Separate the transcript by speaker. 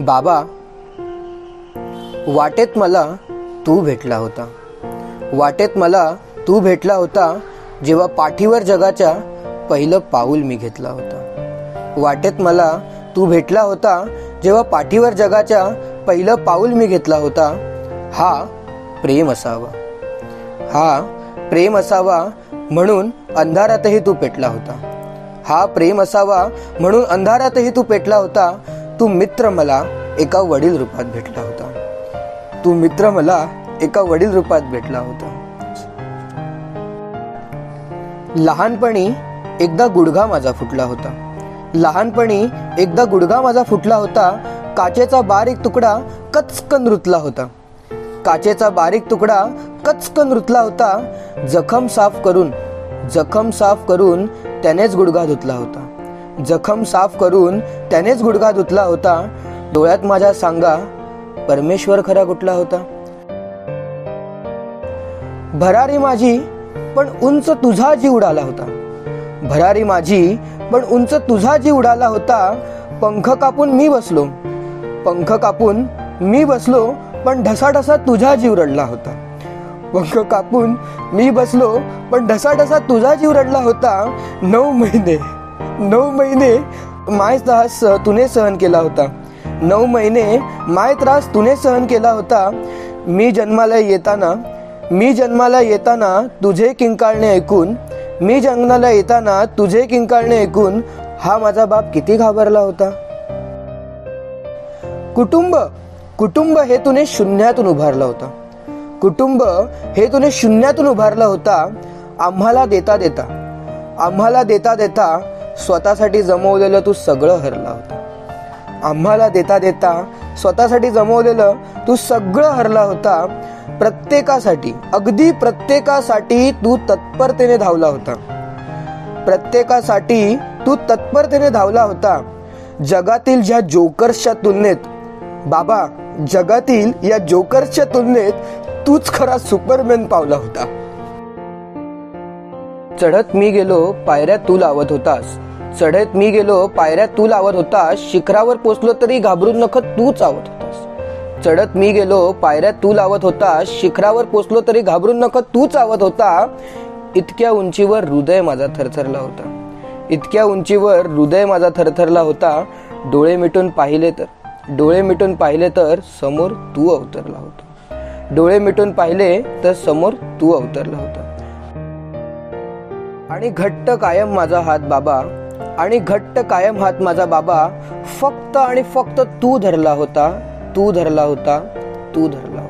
Speaker 1: बाबा वाटेत मला तू भेटला होता. वाटेत मला तू भेटला होता जेव्हा पाठीवर जगाच्या पहिलं पाऊल मी घेतला होता. वाटेत मला तू भेटला होता जेव्हा पाठीवर जगाच्या पहिलं पाऊल मी घेतला होता. हा प्रेम असावा. हा प्रेम असावा म्हणून अंधारातही तू पेटला होता. हा प्रेम असावा म्हणून अंधारातही तू पेटला होता. तू मित्र मला एका वडील रूपात भेटला होता. तू मित्र मला एका वडील रूपात भेटला होता. लहानपणी एकदा गुडघा माझा फुटला होता. लहानपणी एकदा गुडघा माझा फुटला होता काचेचा बारीक तुकडा कचकन रुतला होता. काचेचा बारीक तुकडा कचकन रुतला होता जखम साफ करून जखम साफ करून त्यानेच गुडघा धुतला होता. जखम साफ करून त्यानेच गुडघा धुतला होता. डोळ्यात माझ्या सांगा परमेश्वर खरा कुठला होता? भरारी माझी पण उंच तुझा जीव उडाला होता. भरारी माझी पण उंच तुझा जीव उडाला होता. पंख कापून मी बसलो. पंख कापून मी बसलो पण ढसाढसा तुझा जीव रडला होता. पंख कापून मी बसलो पण ढसाढसा तुझा जीव रडला होता. नऊ महिने नऊ महिने माय त्रास तुने सहन केला होता. नऊ महिने माय त्रास तुने सहन केला होता. मी जन्माला येताना मी जन्माला येताना तुझे किंकाळणे ऐकून मी जन्माला येताना तुझे किंकाळणे ऐकून हा माझा बाप किती घाबरला होता. कुटुंब कुटुंब हे तुने शून्यातून उभारलं होतं. कुटुंब हे तुने शून्यातून उभारलं होता. आम्हाला देता देता. आम्हाला देता देता स्वतःसाठी जमवलेलं तू सगळं हरला होता. आम्हाला देता देता स्वतःसाठी जमवलेलं तू सगळं हरला होता. प्रत्येकासाठी अगदी प्रत्येकासाठी तू तत्परतेने धावला होता. प्रत्येकासाठी तू तत्परतेने धावला होता. जगातील ज्या जोकर्सच्या तुलनेत बाबा जगातील या जोकर्सच्या तुलनेत तूच खरा सुपरमॅन पावला होता. चढत मी गेलो पायऱ्या तू लावत होतास. चढत मी गेलो पायऱ्या तू लावत होतास. शिखरावर पोचलो तरी घाबरून नख तू चावत होतास. चढत मी गेलो पायऱ्या तू लावत होतास. शिखरावर पोचलो तरी घाबरून नख तू चावत होता. इतक्या उंचीवर हृदय माझा थरथरला होता. इतक्या उंचीवर हृदय माझा थरथरला होता. डोळे मिटून पाहिले तर डोळे मिटून पाहिले तर समोर तू अवतरला होता. डोळे मिटून पाहिले तर समोर तू अवतरला होता. आणि घट्ट कायम माझा हात बाबा आणि घट्ट कायम हात माझा बाबा फक्त आणि फक्त तू धरला होता तू धरला होता तू धरला